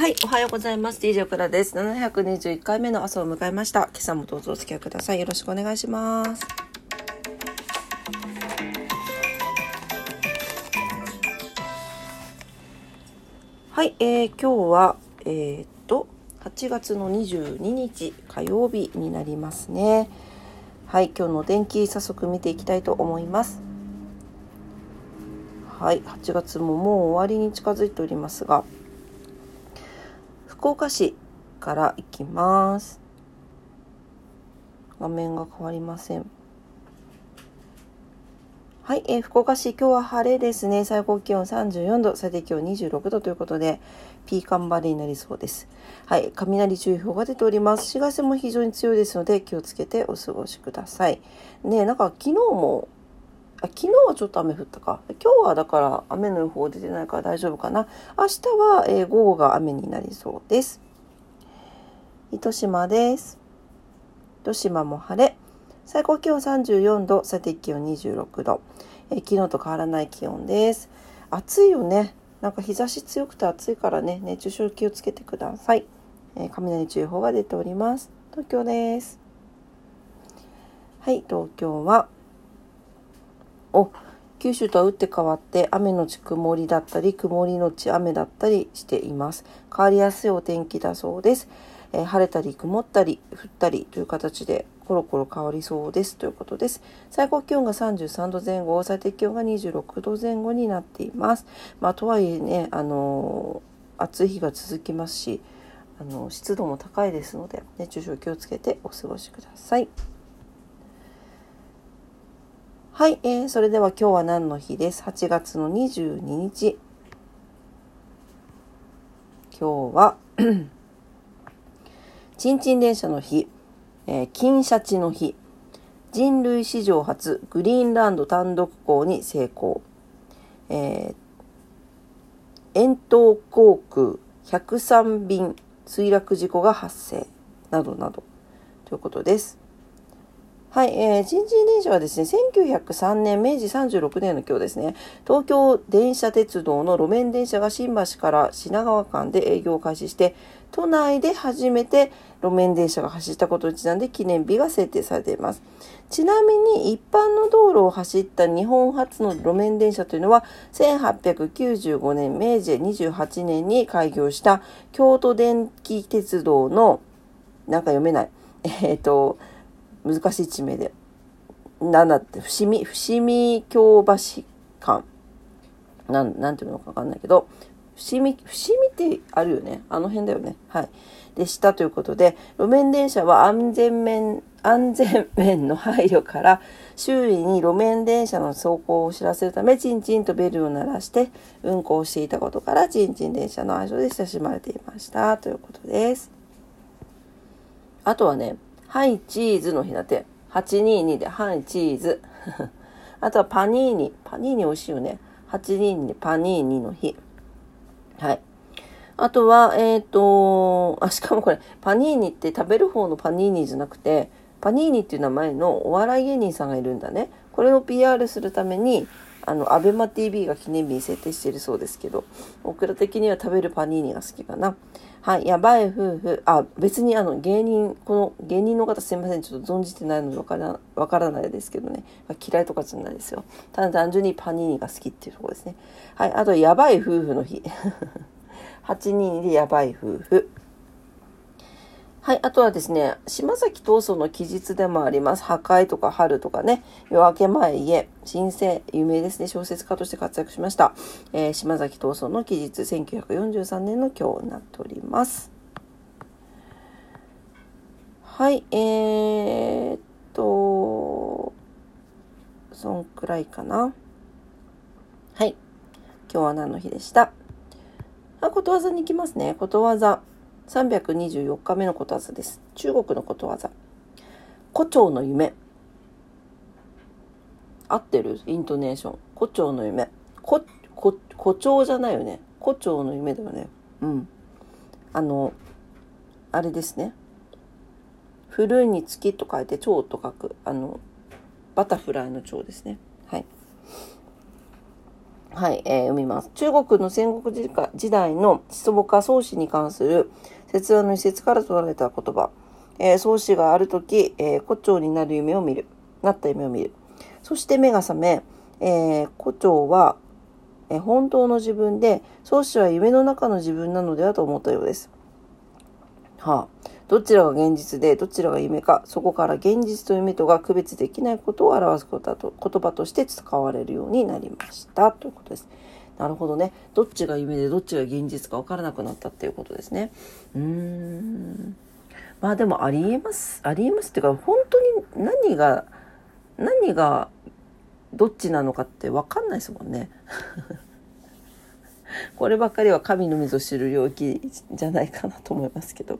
はい、おはようございます。DJ クラです。721回目の朝を迎えました。今朝もどうぞお付き合いください。よろしくお願いします。はい、えー、今日は、えー、っと、8月の22日火曜日になりますね。はい、今日の天気早速見ていきたいと思います。はい、8月ももう終わりに近づいておりますが、福岡市から行きます。画面が変わりません。はい、えー、福岡市今日は晴れですね。最高気温34度、最低気温26度ということで、ピーカンバレーになりそうです。はい、雷注意報が出ております。紫外線も非常に強いですので、気をつけてお過ごしください。ねなんか昨日も昨日はちょっと雨降ったか。今日はだから雨の予報出てないから大丈夫かな。明日は、えー、午後が雨になりそうです。糸島です。糸島も晴れ。最高気温34度、最低気温26度。えー、昨日と変わらない気温です。暑いよね。なんか日差し強くて暑いからね、熱中症気をつけてください。えー、雷注意報が出ております。東京です。はい、東京はお九州とは打って変わって雨のち曇りだったり曇りのち雨だったりしています。変わりやすいお天気だそうです、えー、晴れたり曇ったり降ったりという形でコロコロ変わりそうです。ということです。最高気温が33度前後最低気温が26度前後になっています。まあとはいえねあのー、暑い日が続きますしあの湿度も高いですので熱中症気をつけてお過ごしください。はい、えー、それでは今日は何の日です ?8 月の22日。今日は ちんちん電車の日、えー、金シャチの日、人類史上初グリーンランド単独港に成功、えー、遠東航空103便墜落事故が発生などなどということです。はい、えー、人事電車はですね、1903年、明治36年の今日ですね、東京電車鉄道の路面電車が新橋から品川間で営業を開始して、都内で初めて路面電車が走ったことにちなんで記念日が制定されています。ちなみに一般の道路を走った日本初の路面電車というのは、1895年、明治28年に開業した京都電気鉄道の、なんか読めない、えっ、ー、と、難しい地名で。なんだって、伏見、伏見京橋間。なん、なんていうのかわかんないけど、伏見、伏見ってあるよね。あの辺だよね。はい。でしたということで、路面電車は安全面、安全面の配慮から、周囲に路面電車の走行を知らせるため、チンチンとベルを鳴らして運行していたことから、チンチン電車の愛称で親しまれていました。ということです。あとはね、はい、チーズの日だって。822で、はい、チーズ。あとはパニーニ。パニーニ美味しいよね。822パニーニの日。はい。あとは、えっ、ー、と、あ、しかもこれ、パニーニって食べる方のパニーニじゃなくて、パニーニっていう名前のお笑い芸人さんがいるんだね。これを PR するために、あの、アベマ TV が記念日に設定しているそうですけど、僕ら的には食べるパニーニが好きかな。はい、やばい夫婦。あ、別にあの芸人、この芸人の方すいません。ちょっと存じてないのでわからわからないですけどね。ま嫌いとかじゃないですよ。ただ単純にパニーニが好きっていうとこですね。はい、あと、やばい夫婦の日。822でやばい夫婦。はい。あとはですね、島崎藤村の記述でもあります。破壊とか春とかね、夜明け前家、新生、有名ですね。小説家として活躍しました。えー、島崎藤村の記述、1943年の今日になっております。はい。えー、っと、そんくらいかな。はい。今日は何の日でした？あ、ことわざに行きますね。ことわざ。324日目のことわざです。中国のことわざ。胡蝶の夢。合ってる？イントネーション。胡蝶の夢。胡蝶じゃないよね。胡蝶の夢だよね。うん。あの、あれですね。古いに月と書いて蝶と書く。あの、バタフライの蝶ですね。はい。はい、えー、読みます。中国の戦国時代の思想家宗師に関する説話の一節から取られた言葉。えー、宗師がある時、えー、胡蝶になる夢を見る。なった夢を見る。そして目が覚め、えー、胡蝶は、えー、本当の自分で、宗師は夢の中の自分なのではと思ったようです。はあ、どちらが現実でどちらが夢か、そこから現実と夢とが区別できないことを表すことだと言葉として使われるようになりましたということです。なるほどね。どっちが夢でどっちが現実か分からなくなったっていうことですね。うーん。まあでもありえます。ありえますっていうか、本当に何が、何がどっちなのかって分かんないですもんね。こればっかりは神の水を知る領域じゃないかなと思いますけど。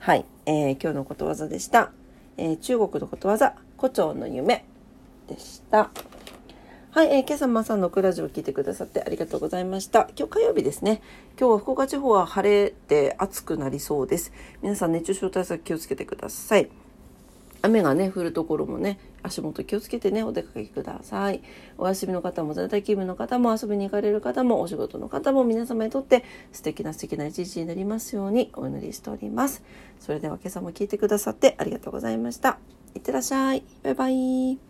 はい。えー、今日のことわざでした。えー、中国のことわざ、胡蝶の夢でした。はい、えー、今朝も朝のクラジオを聞いてくださってありがとうございました。今日火曜日ですね。今日は福岡地方は晴れて暑くなりそうです。皆さん熱中症対策気をつけてください。雨がね、降るところもね、足元気をつけてね、お出かけください。お休みの方も、在宅勤務の方も、遊びに行かれる方も、お仕事の方も、皆様にとって素敵な素敵な一日になりますようにお祈りしております。それでは今朝も聞いてくださってありがとうございました。いってらっしゃい。バイバイ。